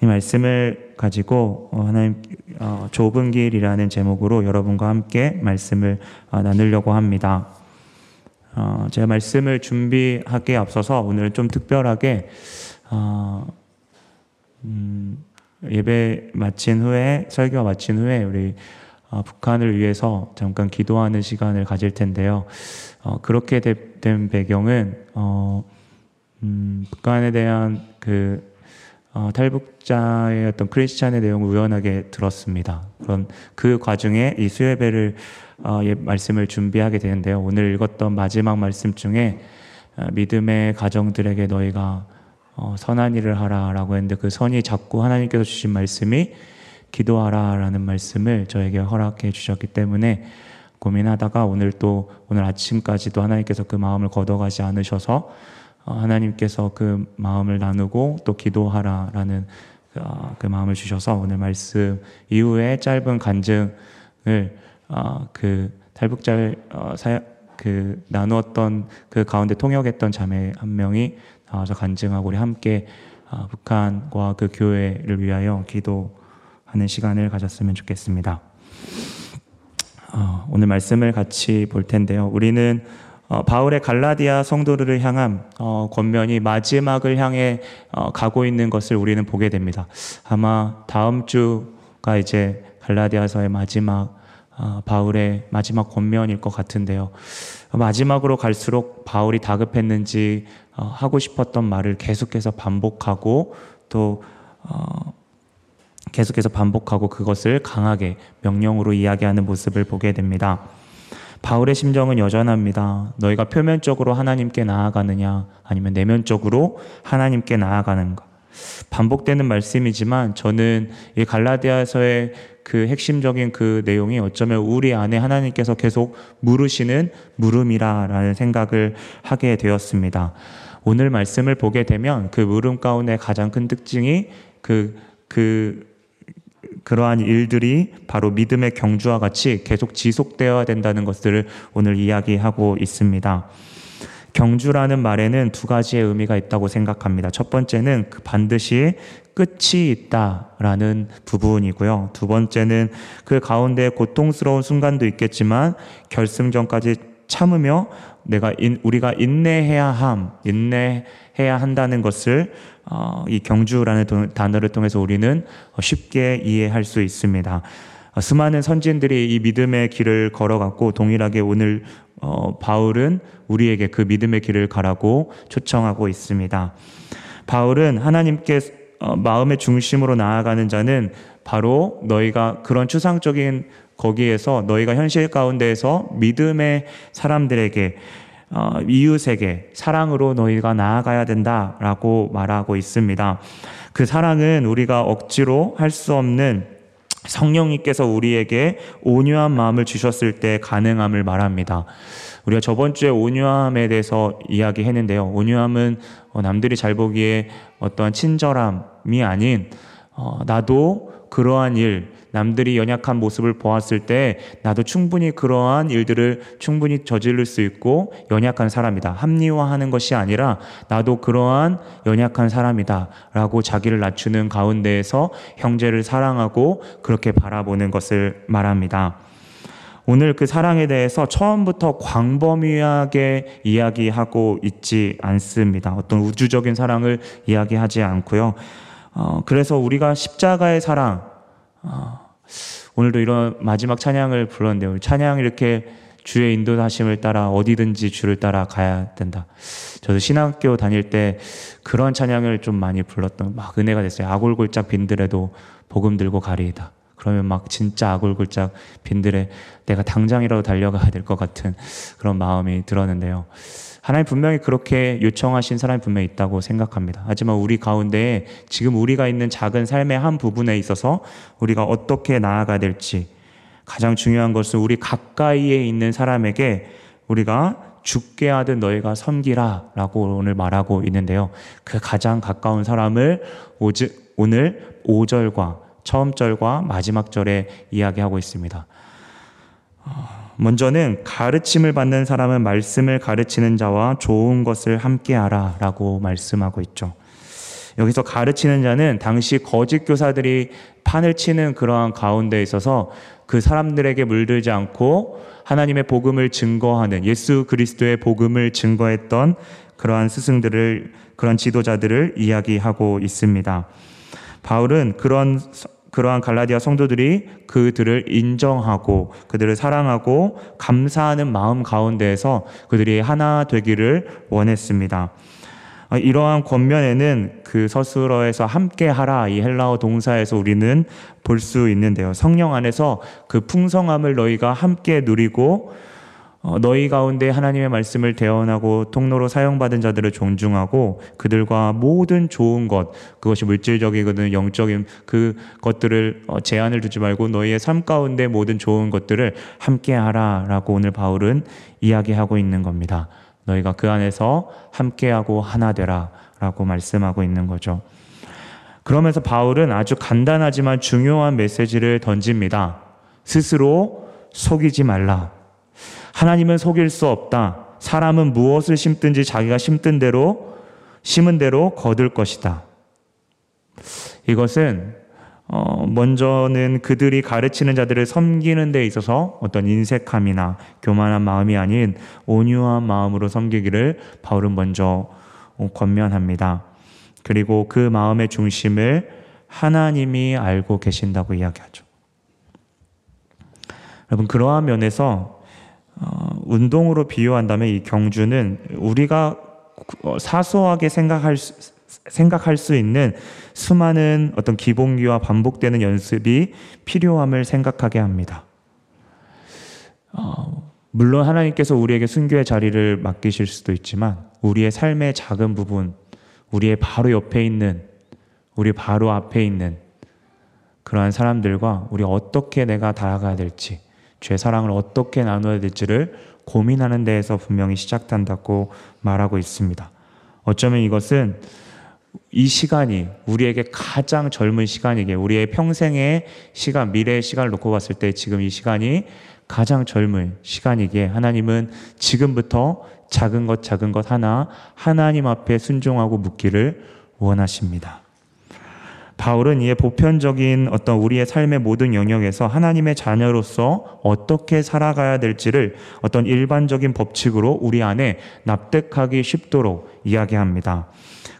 이 말씀을 가지고 어, 하나님 어, 좁은 길이라는 제목으로 여러분과 함께 말씀을 어, 나누려고 합니다. 제가 말씀을 준비하기에 앞서서 오늘 좀 특별하게 음, 예배 마친 후에 설교 마친 후에 우리 북한을 위해서 잠깐 기도하는 시간을 가질 텐데요. 그렇게 된 배경은 음, 북한에 대한 그 어, 탈북자의 어떤 크리스찬의 내용을 우연하게 들었습니다. 그런 그 과정에 이 수요예배를 어, 예, 말씀을 준비하게 되는데요. 오늘 읽었던 마지막 말씀 중에 어, 믿음의 가정들에게 너희가 어, 선한 일을 하라라고 했는데 그 선이 자꾸 하나님께서 주신 말씀이 기도하라라는 말씀을 저에게 허락해 주셨기 때문에 고민하다가 오늘 또 오늘 아침까지도 하나님께서 그 마음을 걷어가지 않으셔서 어, 하나님께서 그 마음을 나누고 또 기도하라라는 어, 그 마음을 주셔서 오늘 말씀 이후에 짧은 간증을 어, 그 탈북자를 그 나누었던 그 가운데 통역했던 자매 한 명이 나와서 간증하고 우리 함께 북한과 그 교회를 위하여 기도하는 시간을 가졌으면 좋겠습니다. 오늘 말씀을 같이 볼 텐데요. 우리는 어, 바울의 갈라디아 성도들을 향한 어, 권면이 마지막을 향해 어, 가고 있는 것을 우리는 보게 됩니다. 아마 다음 주가 이제 갈라디아서의 마지막 어, 바울의 마지막 권면일 것 같은데요. 마지막으로 갈수록 바울이 다급했는지 어, 하고 싶었던 말을 계속해서 반복하고 또 어, 계속해서 반복하고 그것을 강하게 명령으로 이야기하는 모습을 보게 됩니다. 바울의 심정은 여전합니다. 너희가 표면적으로 하나님께 나아가느냐, 아니면 내면적으로 하나님께 나아가는가. 반복되는 말씀이지만 저는 이 갈라디아서의 그 핵심적인 그 내용이 어쩌면 우리 안에 하나님께서 계속 물으시는 물음이라라는 생각을 하게 되었습니다. 오늘 말씀을 보게 되면 그 물음 가운데 가장 큰 특징이 그, 그 그러한 일들이 바로 믿음의 경주와 같이 계속 지속되어야 된다는 것들을 오늘 이야기하고 있습니다. 경주라는 말에는 두 가지의 의미가 있다고 생각합니다. 첫 번째는 그 반드시 끝이 있다라는 부분이고요. 두 번째는 그 가운데 고통스러운 순간도 있겠지만 결승전까지 참으며 내가 인, 우리가 인내해야 함, 인내해야 한다는 것을 어, 이 경주라는 단어를 통해서 우리는 쉽게 이해할 수 있습니다. 어, 수많은 선진들이 이 믿음의 길을 걸어갔고 동일하게 오늘 어, 바울은 우리에게 그 믿음의 길을 가라고 초청하고 있습니다. 바울은 하나님께 어, 마음의 중심으로 나아가는 자는 바로 너희가 그런 추상적인 거기에서 너희가 현실 가운데에서 믿음의 사람들에게 어, 이웃에게 사랑으로 너희가 나아가야 된다라고 말하고 있습니다. 그 사랑은 우리가 억지로 할 수 없는 성령님께서 우리에게 온유한 마음을 주셨을 때 가능함을 말합니다. 우리가 저번 주에 온유함에 대해서 이야기했는데요. 온유함은 어, 남들이 잘 보기에 어떠한 친절함이 아닌 어, 나도 그러한 일, 남들이 연약한 모습을 보았을 때 나도 충분히 그러한 일들을 충분히 저지를 수 있고 연약한 사람이다. 합리화하는 것이 아니라 나도 그러한 연약한 사람이다. 라고 자기를 낮추는 가운데에서 형제를 사랑하고 그렇게 바라보는 것을 말합니다. 오늘 그 사랑에 대해서 처음부터 광범위하게 이야기하고 있지 않습니다. 어떤 우주적인 사랑을 이야기하지 않고요. 어, 그래서 우리가 십자가의 사랑, 어, 오늘도 이런 마지막 찬양을 불렀는데 우리 찬양 이렇게 주의 인도하심을 따라 어디든지 주를 따라 가야 된다. 저도 신학교 다닐 때 그런 찬양을 좀 많이 불렀던 막 은혜가 됐어요. 아골골짝 빈들에도 복음 들고 가리이다. 그러면 막 진짜 아골골짝 빈들에 내가 당장이라도 달려가야 될 것 같은 그런 마음이 들었는데요. 하나님 분명히 그렇게 요청하신 사람이 분명히 있다고 생각합니다. 하지만 우리 가운데 지금 우리가 있는 작은 삶의 한 부분에 있어서 우리가 어떻게 나아가야 될지 가장 중요한 것은 우리 가까이에 있는 사람에게 우리가 죽게 하듯 너희가 섬기라 라고 오늘 말하고 있는데요. 그 가장 가까운 사람을 오늘 5절과 처음 절과 마지막 절에 이야기하고 있습니다. 먼저는 가르침을 받는 사람은 말씀을 가르치는 자와 좋은 것을 함께 하라 라고 말씀하고 있죠. 여기서 가르치는 자는 당시 거짓 교사들이 판을 치는 그러한 가운데 있어서 그 사람들에게 물들지 않고 하나님의 복음을 증거하는 예수 그리스도의 복음을 증거했던 그러한 스승들을 그런 지도자들을 이야기하고 있습니다. 바울은 그런 그러한 갈라디아 성도들이 그들을 인정하고 그들을 사랑하고 감사하는 마음 가운데에서 그들이 하나 되기를 원했습니다. 아, 이러한 권면에는 그 서술어에서 함께 하라 이 헬라어 동사에서 우리는 볼 수 있는데요. 성령 안에서 그 풍성함을 너희가 함께 누리고 어, 너희 가운데 하나님의 말씀을 대언하고 통로로 사용받은 자들을 존중하고 그들과 모든 좋은 것 그것이 물질적이거든 영적인 그 것들을 어, 제한을 두지 말고 너희의 삶 가운데 모든 좋은 것들을 함께 하라라고 오늘 바울은 이야기하고 있는 겁니다. 너희가 그 안에서 함께하고 하나 되라라고 말씀하고 있는 거죠. 그러면서 바울은 아주 간단하지만 중요한 메시지를 던집니다. 스스로 속이지 말라. 하나님은 속일 수 없다. 사람은 무엇을 심든지 자기가 심든 대로 심은 대로 거둘 것이다. 이것은 어, 먼저는 그들이 가르치는 자들을 섬기는 데 있어서 어떤 인색함이나 교만한 마음이 아닌 온유한 마음으로 섬기기를 바울은 먼저 권면합니다. 그리고 그 마음의 중심을 하나님이 알고 계신다고 이야기하죠. 여러분, 그러한 면에서 어, 운동으로 비유한다면 이 경주는 우리가 사소하게 생각할 수, 생각할 수 있는 수많은 어떤 기본기와 반복되는 연습이 필요함을 생각하게 합니다. 어, 물론 하나님께서 우리에게 순교의 자리를 맡기실 수도 있지만 우리의 삶의 작은 부분, 우리의 바로 옆에 있는, 우리 바로 앞에 있는 그러한 사람들과 우리 어떻게 내가 다가가야 될지, 죄 사랑을 어떻게 나눠야 될지를 고민하는 데에서 분명히 시작된다고 말하고 있습니다. 어쩌면 이것은 이 시간이 우리에게 가장 젊은 시간이기에 우리의 평생의 시간, 미래의 시간을 놓고 봤을 때 지금 이 시간이 가장 젊은 시간이기에 하나님은 지금부터 작은 것 작은 것 하나 하나님 앞에 순종하고 묻기를 원하십니다. 바울은 이에 보편적인 어떤 우리의 삶의 모든 영역에서 하나님의 자녀로서 어떻게 살아가야 될지를 어떤 일반적인 법칙으로 우리 안에 납득하기 쉽도록 이야기합니다.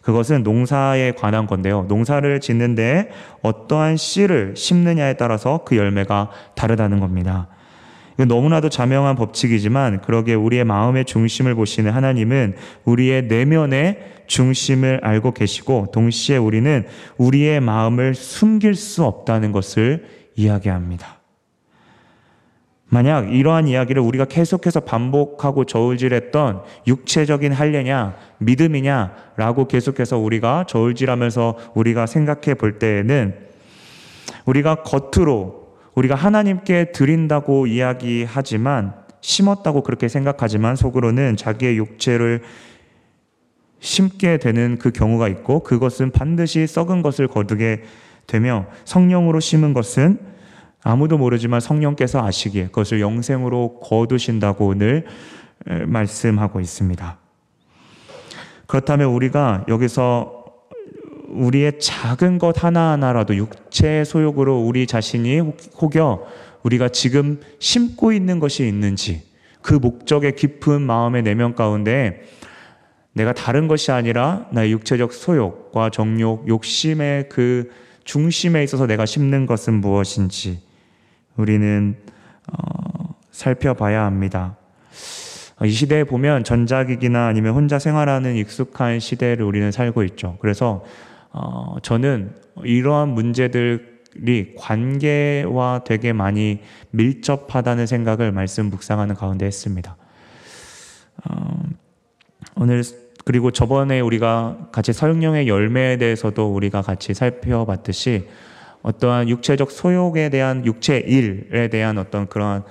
그것은 농사에 관한 건데요. 농사를 짓는데 어떠한 씨를 심느냐에 따라서 그 열매가 다르다는 겁니다. 너무나도 자명한 법칙이지만 그러게 우리의 마음의 중심을 보시는 하나님은 우리의 내면의 중심을 알고 계시고 동시에 우리는 우리의 마음을 숨길 수 없다는 것을 이야기합니다. 만약 이러한 이야기를 우리가 계속해서 반복하고 저울질했던 육체적인 할례냐, 믿음이냐라고 계속해서 우리가 저울질하면서 우리가 생각해 볼 때에는 우리가 겉으로 우리가 하나님께 드린다고 이야기하지만 심었다고 그렇게 생각하지만 속으로는 자기의 육체를 심게 되는 그 경우가 있고 그것은 반드시 썩은 것을 거두게 되며 성령으로 심은 것은 아무도 모르지만 성령께서 아시기에 그것을 영생으로 거두신다고 오늘 말씀하고 있습니다. 그렇다면 우리가 여기서 우리의 작은 것 하나하나라도 육체의 소욕으로 우리 자신이 혹여 우리가 지금 심고 있는 것이 있는지 그 목적의 깊은 마음의 내면 가운데 내가 다른 것이 아니라 나의 육체적 소욕과 정욕, 욕심의 그 중심에 있어서 내가 심는 것은 무엇인지 우리는 어, 살펴봐야 합니다. 어, 이 시대에 보면 전자기기나 아니면 혼자 생활하는 익숙한 시대를 우리는 살고 있죠. 그래서 어, 저는 이러한 문제들이 관계와 되게 많이 밀접하다는 생각을 말씀 묵상하는 가운데 했습니다. 어, 오늘 그리고 저번에 우리가 같이 성령의 열매에 대해서도 우리가 같이 살펴봤듯이 어떠한 육체적 소욕에 대한 육체 일에 대한 어떤 그러한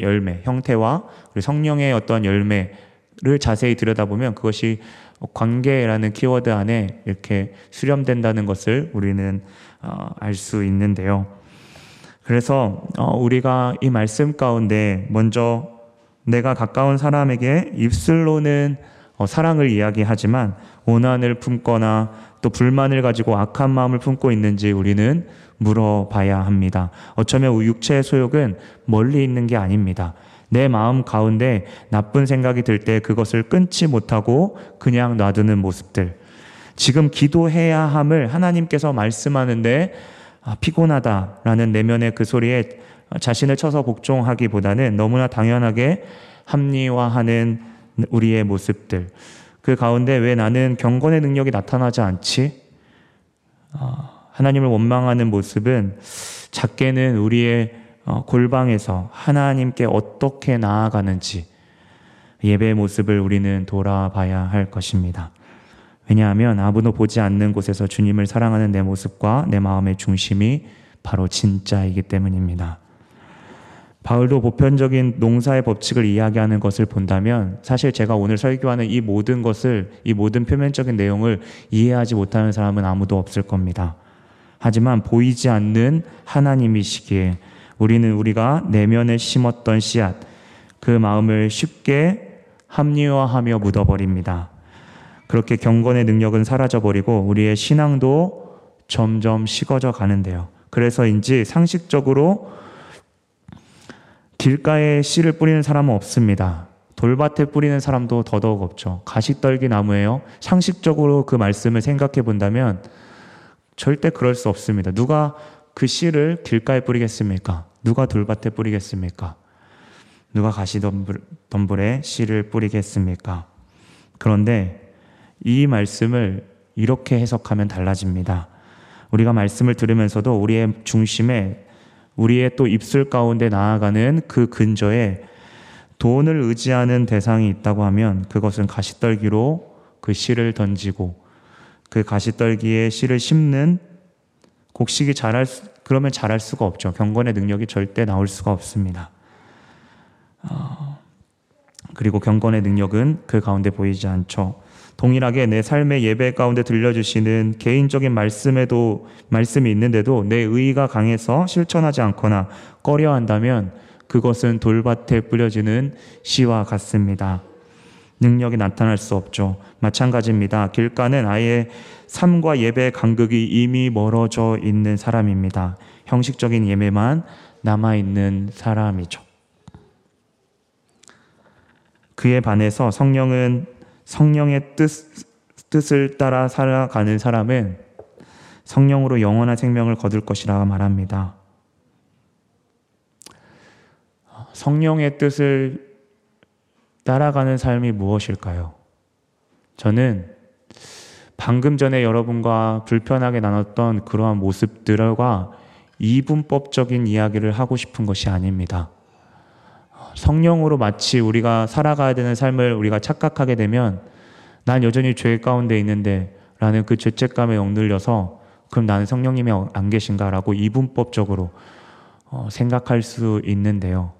열매, 형태와 성령의 어떠한 열매를 자세히 들여다보면 그것이 관계라는 키워드 안에 이렇게 수렴된다는 것을 우리는 어, 알수 있는데요. 그래서 어, 우리가 이 말씀 가운데 먼저 내가 가까운 사람에게 입술로는 어, 사랑을 이야기하지만 오난을 품거나 또 불만을 가지고 악한 마음을 품고 있는지 우리는 물어봐야 합니다. 어쩌면 육체의 소욕은 멀리 있는 게 아닙니다. 내 마음 가운데 나쁜 생각이 들 때 그것을 끊지 못하고 그냥 놔두는 모습들. 지금 기도해야 함을 하나님께서 말씀하는데 아, 피곤하다라는 내면의 그 소리에 자신을 쳐서 복종하기보다는 너무나 당연하게 합리화하는 우리의 모습들. 그 가운데 왜 나는 경건의 능력이 나타나지 않지? 아, 하나님을 원망하는 모습은 작게는 우리의 어, 골방에서 하나님께 어떻게 나아가는지 예배의 모습을 우리는 돌아봐야 할 것입니다. 왜냐하면 아무도 보지 않는 곳에서 주님을 사랑하는 내 모습과 내 마음의 중심이 바로 진짜이기 때문입니다. 바울도 보편적인 농사의 법칙을 이야기하는 것을 본다면 사실 제가 오늘 설교하는 이 모든 것을 이 모든 표면적인 내용을 이해하지 못하는 사람은 아무도 없을 겁니다. 하지만 보이지 않는 하나님이시기에 우리는 우리가 내면에 심었던 씨앗 그 마음을 쉽게 합리화하며 묻어버립니다. 그렇게 경건의 능력은 사라져버리고 우리의 신앙도 점점 식어져 가는데요. 그래서인지 상식적으로 길가에 씨를 뿌리는 사람은 없습니다. 돌밭에 뿌리는 사람도 더더욱 없죠. 가시떨기 나무예요. 상식적으로 그 말씀을 생각해 본다면 절대 그럴 수 없습니다. 누가 그 씨를 길가에 뿌리겠습니까? 누가 돌밭에 뿌리겠습니까? 누가 가시덤불에 씨를 뿌리겠습니까? 그런데 이 말씀을 이렇게 해석하면 달라집니다. 우리가 말씀을 들으면서도 우리의 중심에 우리의 또 입술 가운데 나아가는 그 근저에 돈을 의지하는 대상이 있다고 하면 그것은 가시떨기로 그 씨를 던지고 그 가시떨기에 씨를 심는 곡식이 자랄 수, 그러면 자랄 수가 없죠. 경건의 능력이 절대 나올 수가 없습니다. 어, 그리고 경건의 능력은 그 가운데 보이지 않죠. 동일하게 내 삶의 예배 가운데 들려주시는 개인적인 말씀에도 말씀이 있는데도 내 의의가 강해서 실천하지 않거나 꺼려 한다면 그것은 돌밭에 뿌려지는 씨와 같습니다. 능력이 나타날 수 없죠. 마찬가지입니다. 길가는 아예 삶과 예배 간극이 이미 멀어져 있는 사람입니다. 형식적인 예배만 남아있는 사람이죠. 그에 반해서 성령은 성령의 뜻, 뜻을 따라 살아가는 사람은 성령으로 영원한 생명을 거둘 것이라 말합니다. 성령의 뜻을 따라가는 삶이 무엇일까요? 저는 방금 전에 여러분과 불편하게 나눴던 그러한 모습들과 이분법적인 이야기를 하고 싶은 것이 아닙니다. 성령으로 마치 우리가 살아가야 되는 삶을 우리가 착각하게 되면 난 여전히 죄 가운데 있는데 라는 그 죄책감에 억눌려서 그럼 나는 성령님이 안 계신가 라고 이분법적으로 어, 생각할 수 있는데요.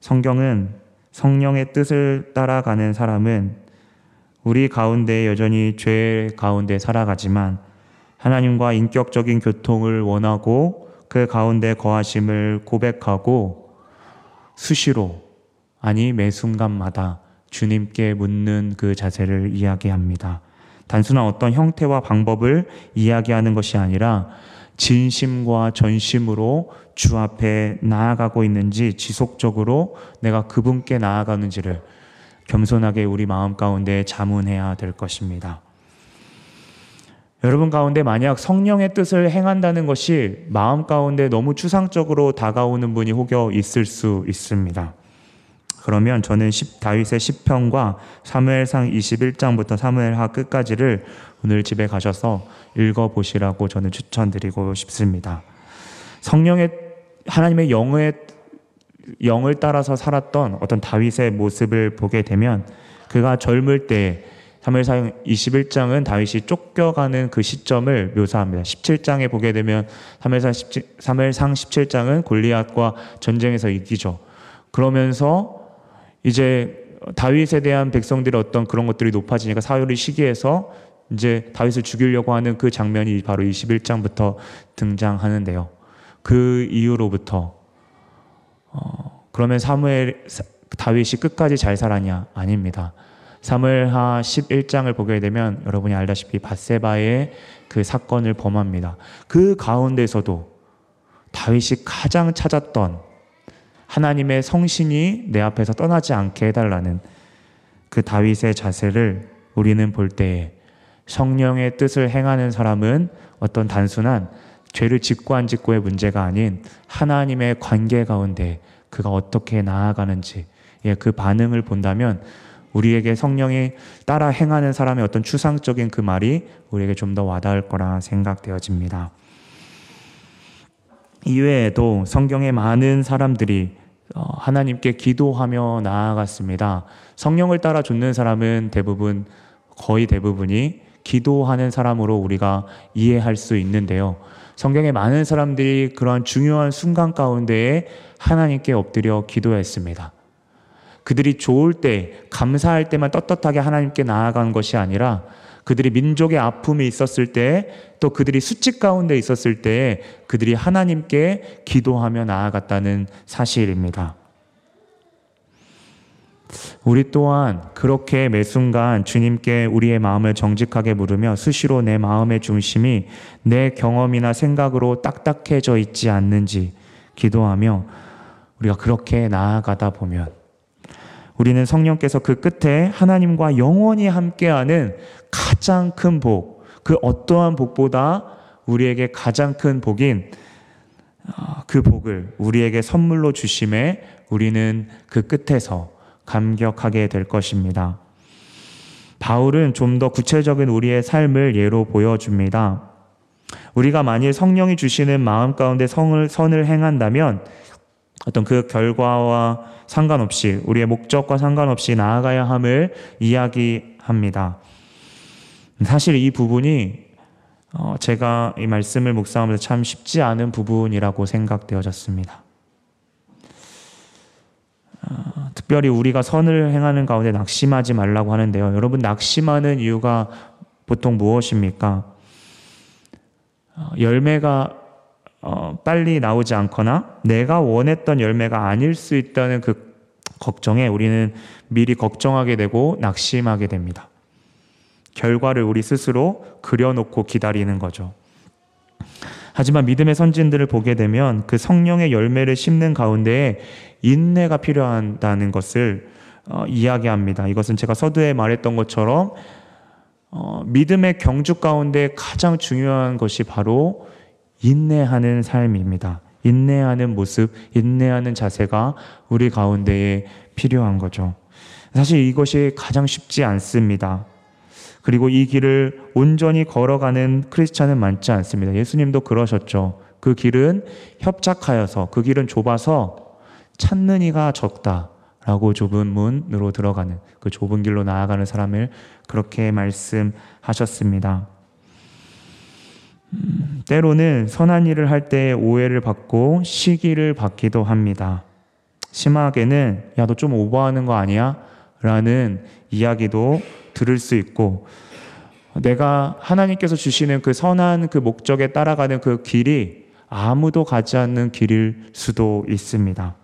성경은 성령의 뜻을 따라가는 사람은 우리 가운데 여전히 죄 가운데 살아가지만 하나님과 인격적인 교통을 원하고 그 가운데 거하심을 고백하고 수시로 아니 매 순간마다 주님께 묻는 그 자세를 이야기합니다. 단순한 어떤 형태와 방법을 이야기하는 것이 아니라 진심과 전심으로 주 앞에 나아가고 있는지 지속적으로 내가 그분께 나아가는지를 겸손하게 우리 마음 가운데 자문해야 될 것입니다. 여러분 가운데 만약 성령의 뜻을 행한다는 것이 마음 가운데 너무 추상적으로 다가오는 분이 혹여 있을 수 있습니다. 그러면 저는 다윗의 10편과 사무엘상 21장부터 사무엘하 끝까지를 오늘 집에 가셔서 읽어보시라고 저는 추천드리고 싶습니다. 성령의 하나님의 영의 영을 따라서 살았던 어떤 다윗의 모습을 보게 되면 그가 젊을 때 사무엘상 21장은 다윗이 쫓겨가는 그 시점을 묘사합니다. 17장에 보게 되면 사무엘상 17, 사무엘상 17장은 골리앗과 전쟁에서 이기죠. 그러면서 이제 다윗에 대한 백성들의 어떤 그런 것들이 높아지니까 사울이 시기해서 이제 다윗을 죽이려고 하는 그 장면이 바로 21장부터 등장하는데요. 그 이후로부터 어, 그러면 사무엘 다윗이 끝까지 잘 살았냐? 아닙니다. 사무엘하 11장을 보게 되면 여러분이 알다시피 바세바의 그 사건을 범합니다. 그 가운데서도 다윗이 가장 찾았던 하나님의 성신이 내 앞에서 떠나지 않게 해달라는 그 다윗의 자세를 우리는 볼 때에 성령의 뜻을 행하는 사람은 어떤 단순한 죄를 짓고 안 짓고의 문제가 아닌 하나님의 관계 가운데 그가 어떻게 나아가는지 예, 그 반응을 본다면 우리에게 성령이 따라 행하는 사람의 어떤 추상적인 그 말이 우리에게 좀 더 와닿을 거라 생각되어집니다. 이외에도 성경에 많은 사람들이 어, 하나님께 기도하며 나아갔습니다. 성령을 따라 좇는 사람은 대부분 거의 대부분이 기도하는 사람으로 우리가 이해할 수 있는데요. 성경에 많은 사람들이 그러한 중요한 순간 가운데에 하나님께 엎드려 기도했습니다. 그들이 좋을 때, 감사할 때만 떳떳하게 하나님께 나아간 것이 아니라 그들이 민족의 아픔이 있었을 때, 또 그들이 수직 가운데 있었을 때 그들이 하나님께 기도하며 나아갔다는 사실입니다. 우리 또한 그렇게 매 순간 주님께 우리의 마음을 정직하게 물으며 수시로 내 마음의 중심이 내 경험이나 생각으로 딱딱해져 있지 않는지 기도하며 우리가 그렇게 나아가다 보면 우리는 성령께서 그 끝에 하나님과 영원히 함께하는 가장 큰 복, 그 어떠한 복보다 우리에게 가장 큰 복인 어, 그 복을 우리에게 선물로 주심에 우리는 그 끝에서 감격하게 될 것입니다. 바울은 좀 더 구체적인 우리의 삶을 예로 보여줍니다. 우리가 만일 성령이 주시는 마음 가운데 성을, 선을 행한다면 어떤 그 결과와 상관없이 우리의 목적과 상관없이 나아가야 함을 이야기합니다. 사실 이 부분이 어, 제가 이 말씀을 묵상하면서 참 쉽지 않은 부분이라고 생각되어졌습니다. 어, 특별히 우리가 선을 행하는 가운데 낙심하지 말라고 하는데요. 여러분 낙심하는 이유가 보통 무엇입니까? 어, 열매가 어, 빨리 나오지 않거나 내가 원했던 열매가 아닐 수 있다는 그 걱정에 우리는 미리 걱정하게 되고 낙심하게 됩니다. 결과를 우리 스스로 그려놓고 기다리는 거죠. 하지만 믿음의 선진들을 보게 되면 그 성령의 열매를 심는 가운데 인내가 필요하다는 것을 어, 이야기합니다. 이것은 제가 서두에 말했던 것처럼 어, 믿음의 경주 가운데 가장 중요한 것이 바로 인내하는 삶입니다. 인내하는 모습, 인내하는 자세가 우리 가운데에 필요한 거죠. 사실 이것이 가장 쉽지 않습니다. 그리고 이 길을 온전히 걸어가는 크리스찬은 많지 않습니다. 예수님도 그러셨죠. 그 길은 협착하여서 그 길은 좁아서 찾는 이가 적다 라고 좁은 문으로 들어가는 그 좁은 길로 나아가는 사람을 그렇게 말씀하셨습니다. 음, 때로는 선한 일을 할 때 오해를 받고 시기를 받기도 합니다. 심하게는 야 너 좀 오버하는 거 아니야? 라는 이야기도 들을 수 있고 내가 하나님께서 주시는 그 선한 그 목적에 따라가는 그 길이 아무도 가지 않는 길일 수도 있습니다.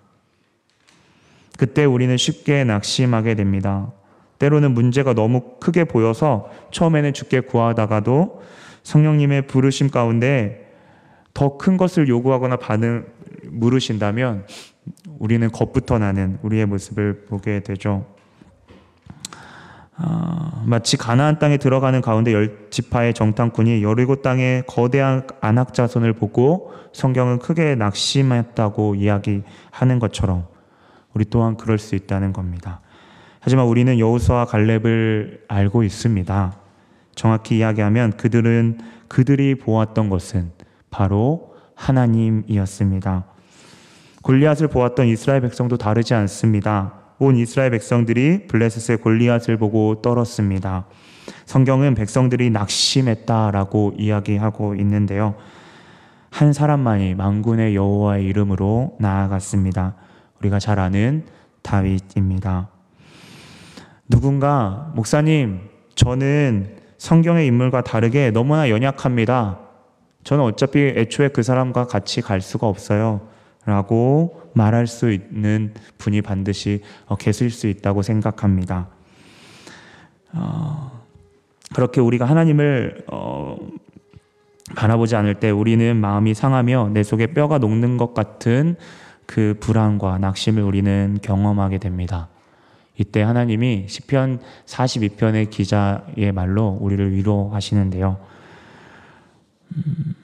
그때 우리는 쉽게 낙심하게 됩니다. 때로는 문제가 너무 크게 보여서 처음에는 죽게 구하다가도 성령님의 부르심 가운데 더 큰 것을 요구하거나 반응 물으신다면 우리는 겁부터 나는 우리의 모습을 보게 되죠. 어, 마치 가나안 땅에 들어가는 가운데 열 지파의 정탐꾼이 여리고 땅의 거대한 안악 자손을 보고 성경은 크게 낙심했다고 이야기하는 것처럼 우리 또한 그럴 수 있다는 겁니다. 하지만 우리는 여호수아 갈렙을 알고 있습니다. 정확히 이야기하면 그들은 그들이 보았던 것은 바로 하나님이었습니다. 골리앗을 보았던 이스라엘 백성도 다르지 않습니다. 온 이스라엘 백성들이 블레셋의 골리앗을 보고 떨었습니다. 성경은 백성들이 낙심했다라고 이야기하고 있는데요. 한 사람만이 망군의 여호와의 이름으로 나아갔습니다. 우리가 잘 아는 다윗입니다. 누군가 목사님, 저는 성경의 인물과 다르게 너무나 연약합니다. 저는 어차피 애초에 그 사람과 같이 갈 수가 없어요. 라고 말할 수 있는 분이 반드시 어, 계실 수 있다고 생각합니다. 어, 그렇게 우리가 하나님을 어, 바라보지 않을 때 우리는 마음이 상하며 내 속에 뼈가 녹는 것 같은 그 불안과 낙심을 우리는 경험하게 됩니다. 이때 하나님이 시편 42편의 기자의 말로 우리를 위로하시는데요. 음,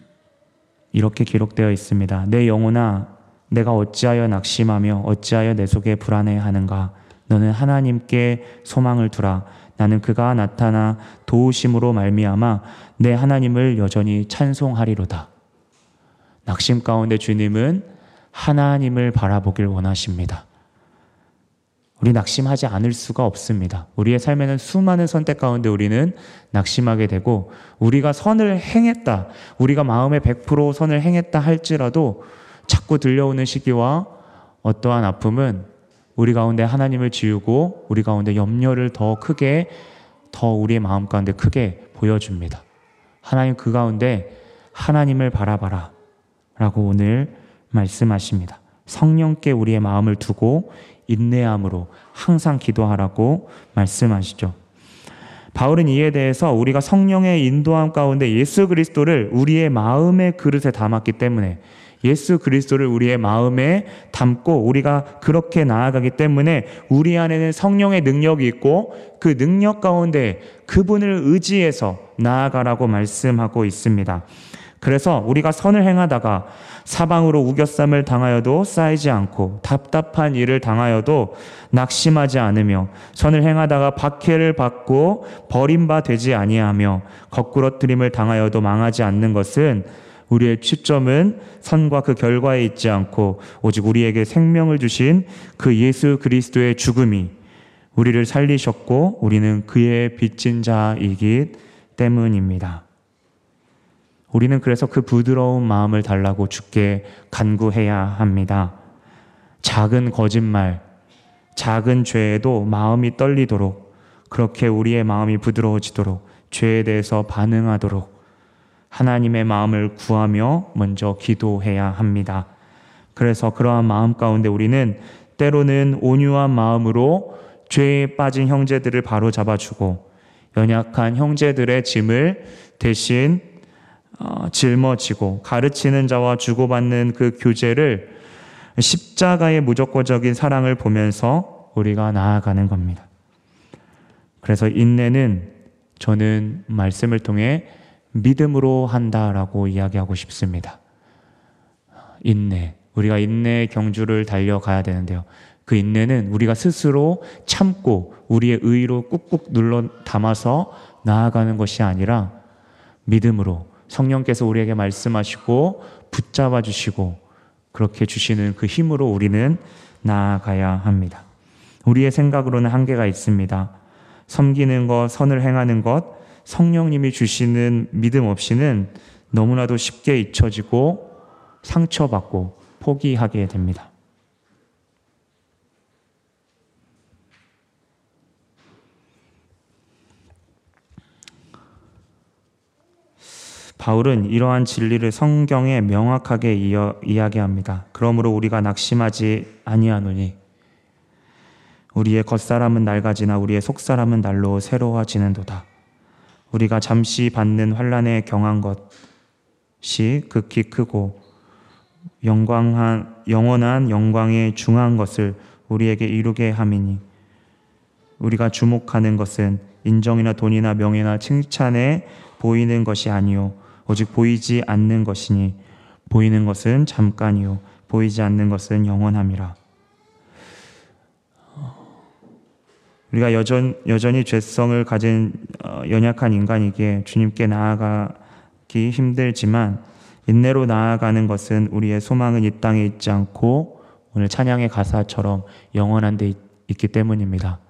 이렇게 기록되어 있습니다. 내 영혼아 내가 어찌하여 낙심하며 어찌하여 내 속에 불안해하는가 너는 하나님께 소망을 두라 나는 그가 나타나 도우심으로 말미암아 내 하나님을 여전히 찬송하리로다. 낙심 가운데 주님은 하나님을 바라보길 원하십니다. 우리 낙심하지 않을 수가 없습니다. 우리의 삶에는 수많은 선택 가운데 우리는 낙심하게 되고 우리가 선을 행했다. 우리가 마음에 100% 선을 행했다 할지라도 자꾸 들려오는 시기와 어떠한 아픔은 우리 가운데 하나님을 지우고 우리 가운데 염려를 더 크게 더 우리의 마음 가운데 크게 보여줍니다. 하나님 그 가운데 하나님을 바라봐라 라고 오늘 말씀하십니다. 성령께 우리의 마음을 두고 인내함으로 항상 기도하라고 말씀하시죠. 바울은 이에 대해서 우리가 성령의 인도함 가운데 예수 그리스도를 우리의 마음의 그릇에 담았기 때문에 예수 그리스도를 우리의 마음에 담고 우리가 그렇게 나아가기 때문에 우리 안에는 성령의 능력이 있고 그 능력 가운데 그분을 의지해서 나아가라고 말씀하고 있습니다. 그래서 우리가 선을 행하다가 사방으로 우겨쌈을 당하여도 쌓이지 않고 답답한 일을 당하여도 낙심하지 않으며 선을 행하다가 박해를 받고 버림바 되지 아니하며 거꾸러뜨림을 당하여도 망하지 않는 것은 우리의 취점은 선과 그 결과에 있지 않고 오직 우리에게 생명을 주신 그 예수 그리스도의 죽음이 우리를 살리셨고 우리는 그의 빚진 자이기 때문입니다. 우리는 그래서 그 부드러운 마음을 달라고 주께 간구해야 합니다. 작은 거짓말, 작은 죄에도 마음이 떨리도록 그렇게 우리의 마음이 부드러워지도록 죄에 대해서 반응하도록 하나님의 마음을 구하며 먼저 기도해야 합니다. 그래서 그러한 마음 가운데 우리는 때로는 온유한 마음으로 죄에 빠진 형제들을 바로 잡아주고 연약한 형제들의 짐을 대신 어, 짊어지고 가르치는 자와 주고받는 그 교제를 십자가의 무조건적인 사랑을 보면서 우리가 나아가는 겁니다. 그래서 인내는 저는 말씀을 통해 믿음으로 한다라고 이야기하고 싶습니다. 인내. 우리가 인내의 경주를 달려가야 되는데요. 그 인내는 우리가 스스로 참고 우리의 의로 꾹꾹 눌러 담아서 나아가는 것이 아니라 믿음으로 성령께서 우리에게 말씀하시고 붙잡아 주시고 그렇게 주시는 그 힘으로 우리는 나아가야 합니다. 우리의 생각으로는 한계가 있습니다. 섬기는 것, 선을 행하는 것, 성령님이 주시는 믿음 없이는 너무나도 쉽게 잊혀지고 상처받고 포기하게 됩니다. 바울은 이러한 진리를 성경에 명확하게 이어, 이야기합니다. 그러므로 우리가 낙심하지 아니하노니 우리의 겉사람은 낡아지나 우리의 속사람은 날로 새로워지는도다. 우리가 잠시 받는 환란에 경한 것이 극히 크고 영광한 영원한 영광에 중한 것을 우리에게 이루게 함이니 우리가 주목하는 것은 인정이나 돈이나 명예나 칭찬에 보이는 것이 아니요 오직 보이지 않는 것이니 보이는 것은 잠깐이요 보이지 않는 것은 영원함이라. 우리가 여전, 여전히 죄성을 가진 어, 연약한 인간이기에 주님께 나아가기 힘들지만 인내로 나아가는 것은 우리의 소망은 이 땅에 있지 않고 오늘 찬양의 가사처럼 영원한 데 있기 때문입니다.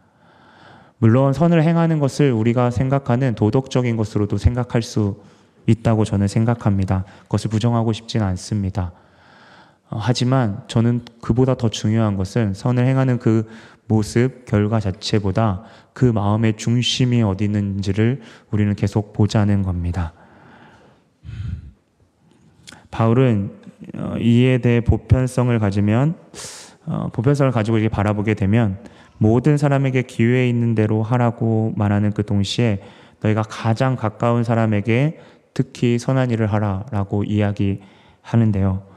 물론 선을 행하는 것을 우리가 생각하는 도덕적인 것으로도 생각할 수 있다고 저는 생각합니다. 그것을 부정하고 싶지는 않습니다. 어, 하지만 저는 그보다 더 중요한 것은 선을 행하는 그 모습, 결과 자체보다 그 마음의 중심이 어디 있는지를 우리는 계속 보자는 겁니다. 바울은 어, 이에 대해 보편성을 가지면 어, 보편성을 가지고 이렇게 바라보게 되면 모든 사람에게 기회 있는 대로 하라고 말하는 그 동시에 너희가 가장 가까운 사람에게 특히 선한 일을 하라라고 이야기하는데요.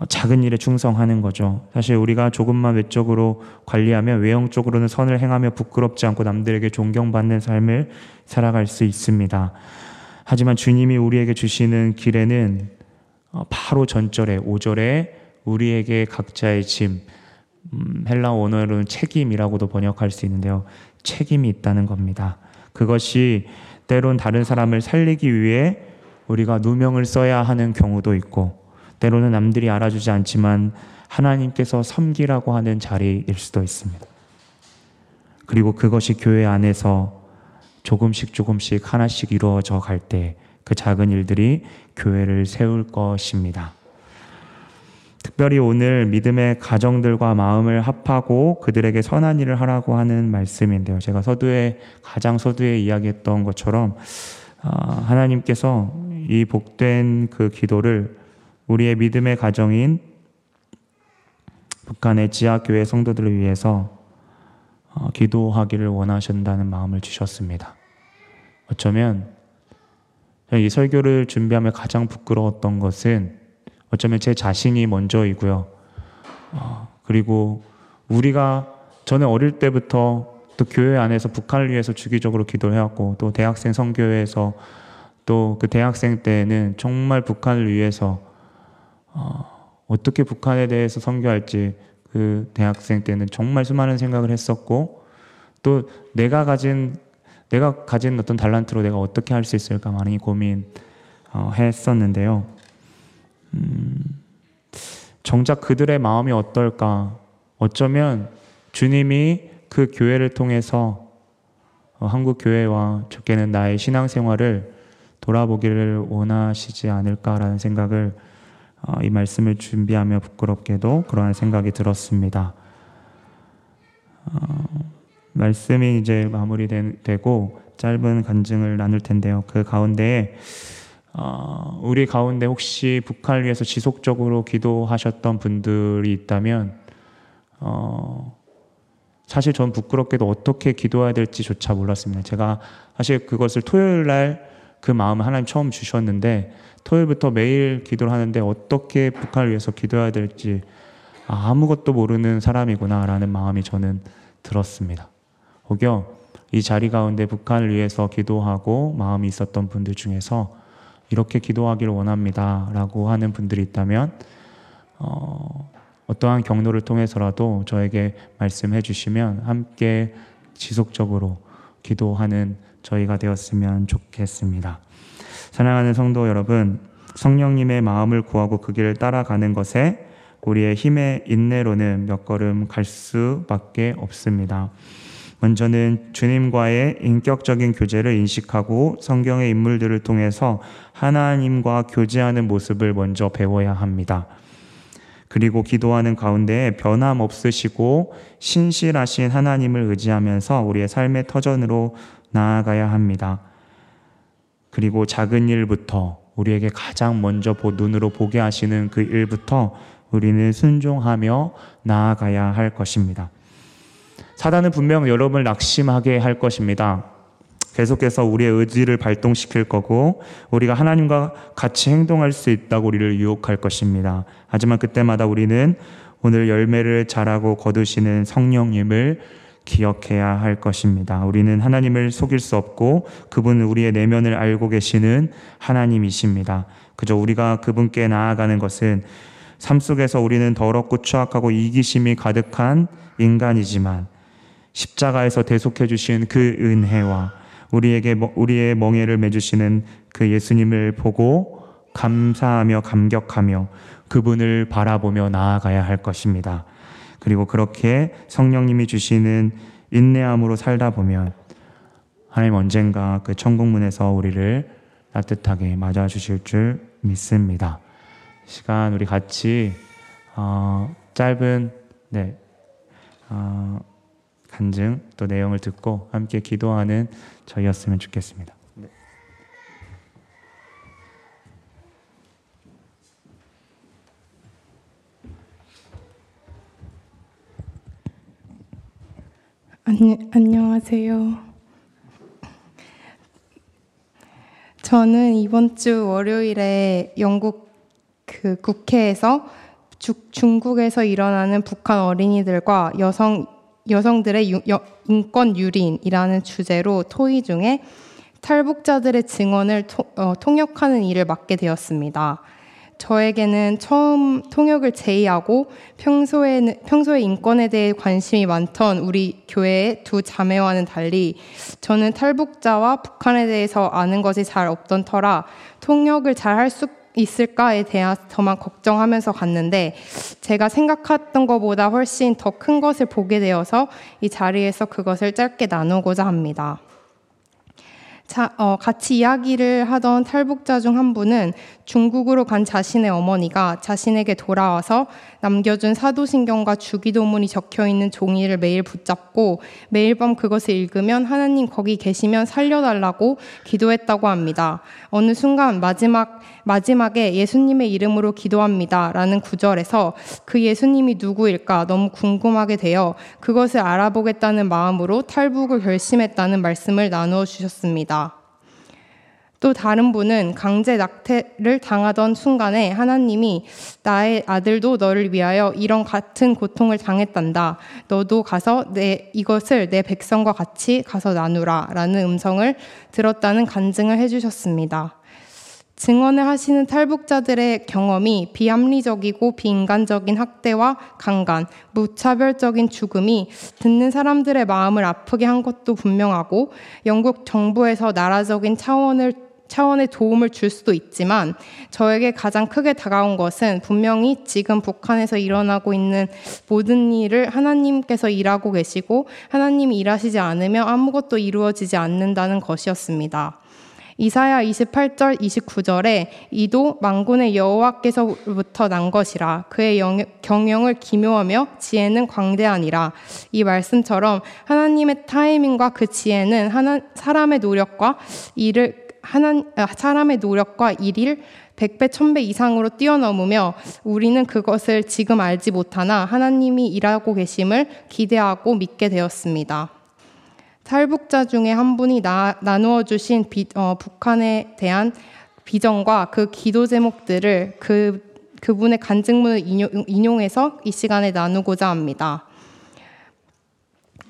어, 작은 일에 충성하는 거죠. 사실 우리가 조금만 외적으로 관리하면 외형적으로는 선을 행하며 부끄럽지 않고 남들에게 존경받는 삶을 살아갈 수 있습니다. 하지만 주님이 우리에게 주시는 길에는 어, 바로 전절에 5절에 우리에게 각자의 짐 음, 헬라 원어로는 책임이라고도 번역할 수 있는데요. 책임이 있다는 겁니다. 그것이 때론 다른 사람을 살리기 위해 우리가 누명을 써야 하는 경우도 있고 때로는 남들이 알아주지 않지만 하나님께서 섬기라고 하는 자리일 수도 있습니다. 그리고 그것이 교회 안에서 조금씩 조금씩 하나씩 이루어져 갈 때 그 작은 일들이 교회를 세울 것입니다. 특별히 오늘 믿음의 가정들과 마음을 합하고 그들에게 선한 일을 하라고 하는 말씀인데요. 제가 서두에 가장 서두에 이야기했던 것처럼 아, 하나님께서 이 복된 그 기도를 우리의 믿음의 가정인 북한의 지하교회 성도들을 위해서 어, 기도하기를 원하신다는 마음을 주셨습니다. 어쩌면 이 설교를 준비하며 가장 부끄러웠던 것은 어쩌면 제 자신이 먼저이고요. 어, 그리고 우리가 저는 어릴 때부터 또 교회 안에서 북한을 위해서 주기적으로 기도해왔고 또 대학생 선교회에서 또 그 대학생 때는 정말 북한을 위해서 어, 어떻게 북한에 대해서 선교할지 그 대학생 때는 정말 수많은 생각을 했었고 또 내가 가진 내가 가진 어떤 달란트로 내가 어떻게 할 수 있을까 많이 고민했었는데요. 어, 음, 정작 그들의 마음이 어떨까? 어쩌면 주님이 그 교회를 통해서 어, 한국 교회와 적게는 나의 신앙생활을 돌아보기를 원하시지 않을까라는 생각을 어, 이 말씀을 준비하며 부끄럽게도 그러한 생각이 들었습니다. 어, 말씀이 이제 마무리되고 짧은 간증을 나눌 텐데요. 그 가운데에 어, 우리 가운데 혹시 북한을 위해서 지속적으로 기도하셨던 분들이 있다면 어, 사실 전 부끄럽게도 어떻게 기도해야 될지조차 몰랐습니다. 제가 사실 그것을 토요일 날 그 마음을 하나님 처음 주셨는데 토요일부터 매일 기도를 하는데 어떻게 북한을 위해서 기도해야 될지 아무것도 모르는 사람이구나라는 마음이 저는 들었습니다. 혹여 이 자리 가운데 북한을 위해서 기도하고 마음이 있었던 분들 중에서 이렇게 기도하기를 원합니다. 라고 하는 분들이 있다면, 어, 어떠한 경로를 통해서라도 저에게 말씀해 주시면 함께 지속적으로 기도하는 저희가 되었으면 좋겠습니다. 사랑하는 성도 여러분, 성령님의 마음을 구하고 그 길을 따라가는 것에 우리의 힘의 인내로는 몇 걸음 갈 수밖에 없습니다. 먼저는 주님과의 인격적인 교제를 인식하고 성경의 인물들을 통해서 하나님과 교제하는 모습을 먼저 배워야 합니다. 그리고 기도하는 가운데 변함없으시고 신실하신 하나님을 의지하면서 우리의 삶의 터전으로 나아가야 합니다. 그리고 작은 일부터 우리에게 가장 먼저 눈으로 보게 하시는 그 일부터 우리는 순종하며 나아가야 할 것입니다. 사단은 분명 여러분을 낙심하게 할 것입니다. 계속해서 우리의 의지를 발동시킬 거고 우리가 하나님과 같이 행동할 수 있다고 우리를 유혹할 것입니다. 하지만 그때마다 우리는 오늘 열매를 자라고 거두시는 성령님을 기억해야 할 것입니다. 우리는 하나님을 속일 수 없고 그분은 우리의 내면을 알고 계시는 하나님이십니다. 그저 우리가 그분께 나아가는 것은 삶 속에서 우리는 더럽고 추악하고 이기심이 가득한 인간이지만 십자가에서 대속해 주신 그 은혜와 우리에게 우리의 멍에를 매주시는 그 예수님을 보고 감사하며 감격하며 그분을 바라보며 나아가야 할 것입니다. 그리고 그렇게 성령님이 주시는 인내함으로 살다 보면 하나님 언젠가 그 천국문에서 우리를 따뜻하게 맞아 주실 줄 믿습니다. 시간 우리 같이 어, 짧은 네 어, 간증 또 내용을 듣고 함께 기도하는 저희였으면 좋겠습니다. 안, 안녕하세요. 저는 이번 주 월요일에 영국 그 국회에서 주, 중국에서 일어나는 북한 어린이들과 여성 여성들의 유, 여, 인권 유린이라는 주제로 토의 중에 탈북자들의 증언을 토, 어, 통역하는 일을 맡게 되었습니다. 저에게는 처음 통역을 제의하고 평소에 평소에 인권에 대해 관심이 많던 우리 교회의 두 자매와는 달리 저는 탈북자와 북한에 대해서 아는 것이 잘 없던 터라 통역을 잘 할 수 있을까에 대한 저만 걱정하면서 갔는데 제가 생각했던 것보다 훨씬 더 큰 것을 보게 되어서 이 자리에서 그것을 짧게 나누고자 합니다. 자, 어, 같이 이야기를 하던 탈북자 중 한 분은 중국으로 간 자신의 어머니가 자신에게 돌아와서 남겨준 사도신경과 주기도문이 적혀 있는 종이를 매일 붙잡고 매일 밤 그것을 읽으면 하나님 거기 계시면 살려달라고 기도했다고 합니다. 어느 순간 마지막 마지막에 예수님의 이름으로 기도합니다라는 구절에서 그 예수님이 누구일까 너무 궁금하게 되어 그것을 알아보겠다는 마음으로 탈북을 결심했다는 말씀을 나누어 주셨습니다. 또 다른 분은 강제 낙태를 당하던 순간에 하나님이 나의 아들도 너를 위하여 이런 같은 고통을 당했단다. 너도 가서 내 이것을 내 백성과 같이 가서 나누라. 라는 음성을 들었다는 간증을 해 주셨습니다. 증언을 하시는 탈북자들의 경험이 비합리적이고 비인간적인 학대와 강간, 무차별적인 죽음이 듣는 사람들의 마음을 아프게 한 것도 분명하고 영국 정부에서 나라적인 차원을 차원의 도움을 줄 수도 있지만 저에게 가장 크게 다가온 것은 분명히 지금 북한에서 일어나고 있는 모든 일을 하나님께서 일하고 계시고 하나님이 일하시지 않으면 아무것도 이루어지지 않는다는 것이었습니다. 이사야 28절 29절에 이도 망군의 여호와께서부터 난 것이라 그의 영, 경영을 기묘하며 지혜는 광대하니라 이 말씀처럼 하나님의 타이밍과 그 지혜는 하나, 사람의 노력과 일을 아, 사람의 노력과 일일 100배, 1000배 이상으로 뛰어넘으며 우리는 그것을 지금 알지 못하나 하나님이 일하고 계심을 기대하고 믿게 되었습니다. 탈북자 중에 한 분이 나, 나누어 주신 비, 어, 북한에 대한 비전과 그 기도 제목들을 그, 그분의 간증문을 인용, 인용해서 이 시간에 나누고자 합니다.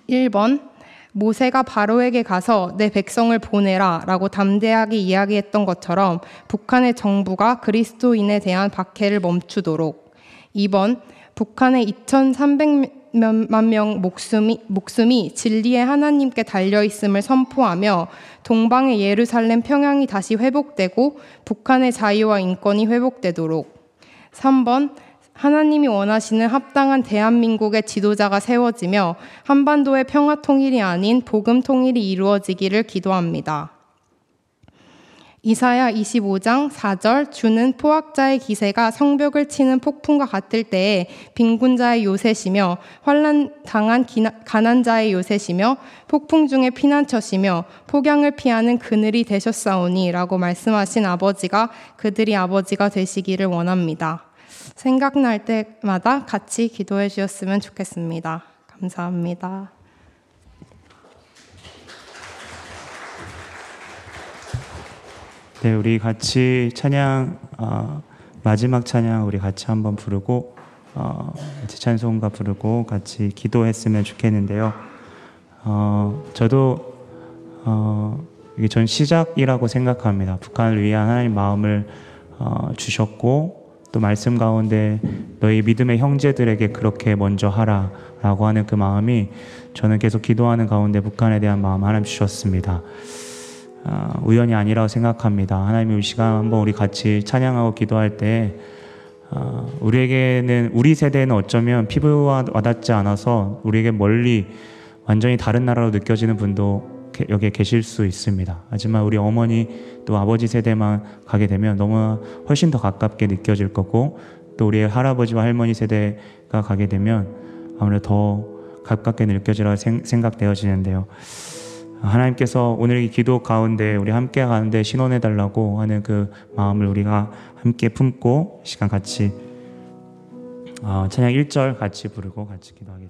1번 모세가 바로에게 가서 내 백성을 보내라 라고 담대하게 이야기했던 것처럼 북한의 정부가 그리스도인에 대한 박해를 멈추도록. 2번 북한의 2,300만 명 목숨이, 목숨이 진리의 하나님께 달려있음을 선포하며 동방의 예루살렘 평양이 다시 회복되고 북한의 자유와 인권이 회복되도록. 3번 하나님이 원하시는 합당한 대한민국의 지도자가 세워지며 한반도의 평화 통일이 아닌 복음 통일이 이루어지기를 기도합니다. 이사야 25장 4절 주는 포악자의 기세가 성벽을 치는 폭풍과 같을 때에 빈군 자의 요새시며 환란 당한 가난 자의 요새시며 폭풍 중에 피난처시며 폭양을 피하는 그늘이 되셨사오니라고 말씀하신 아버지가 그들이 아버지가 되시기를 원합니다. 생각날 때마다 같이 기도해 주셨으면 좋겠습니다. 감사합니다. 네, 우리 같이 찬양 어, 마지막 찬양 우리 같이 한번 부르고 어, 찬송가 부르고 같이 기도했으면 좋겠는데요. 어, 저도 어, 이게 전 시작이라고 생각합니다. 북한을 위한 하나님 마음을 어, 주셨고 또 말씀 가운데 너희 믿음의 형제들에게 그렇게 먼저 하라 라고 하는 그 마음이 저는 계속 기도하는 가운데 북한에 대한 마음 하나님 주셨습니다. 아, 우연이 아니라고 생각합니다. 하나님이 이 시간 한번 우리 같이 찬양하고 기도할 때 아, 우리에게는 우리 세대는 어쩌면 피부와 와닿지 않아서 우리에게 멀리 완전히 다른 나라로 느껴지는 분도 여기에 계실 수 있습니다. 하지만 우리 어머니 또 아버지 세대만 가게 되면 너무 훨씬 더 가깝게 느껴질 거고 또 우리 할아버지와 할머니 세대가 가게 되면 아무래도 더 가깝게 느껴지라 생각되어지는데요. 하나님께서 오늘 이 기도 가운데 우리 함께 가는데 신원해 달라고 하는 그 마음을 우리가 함께 품고 시간 같이 어, 찬양 1절 같이 부르고 같이 기도하겠습니다.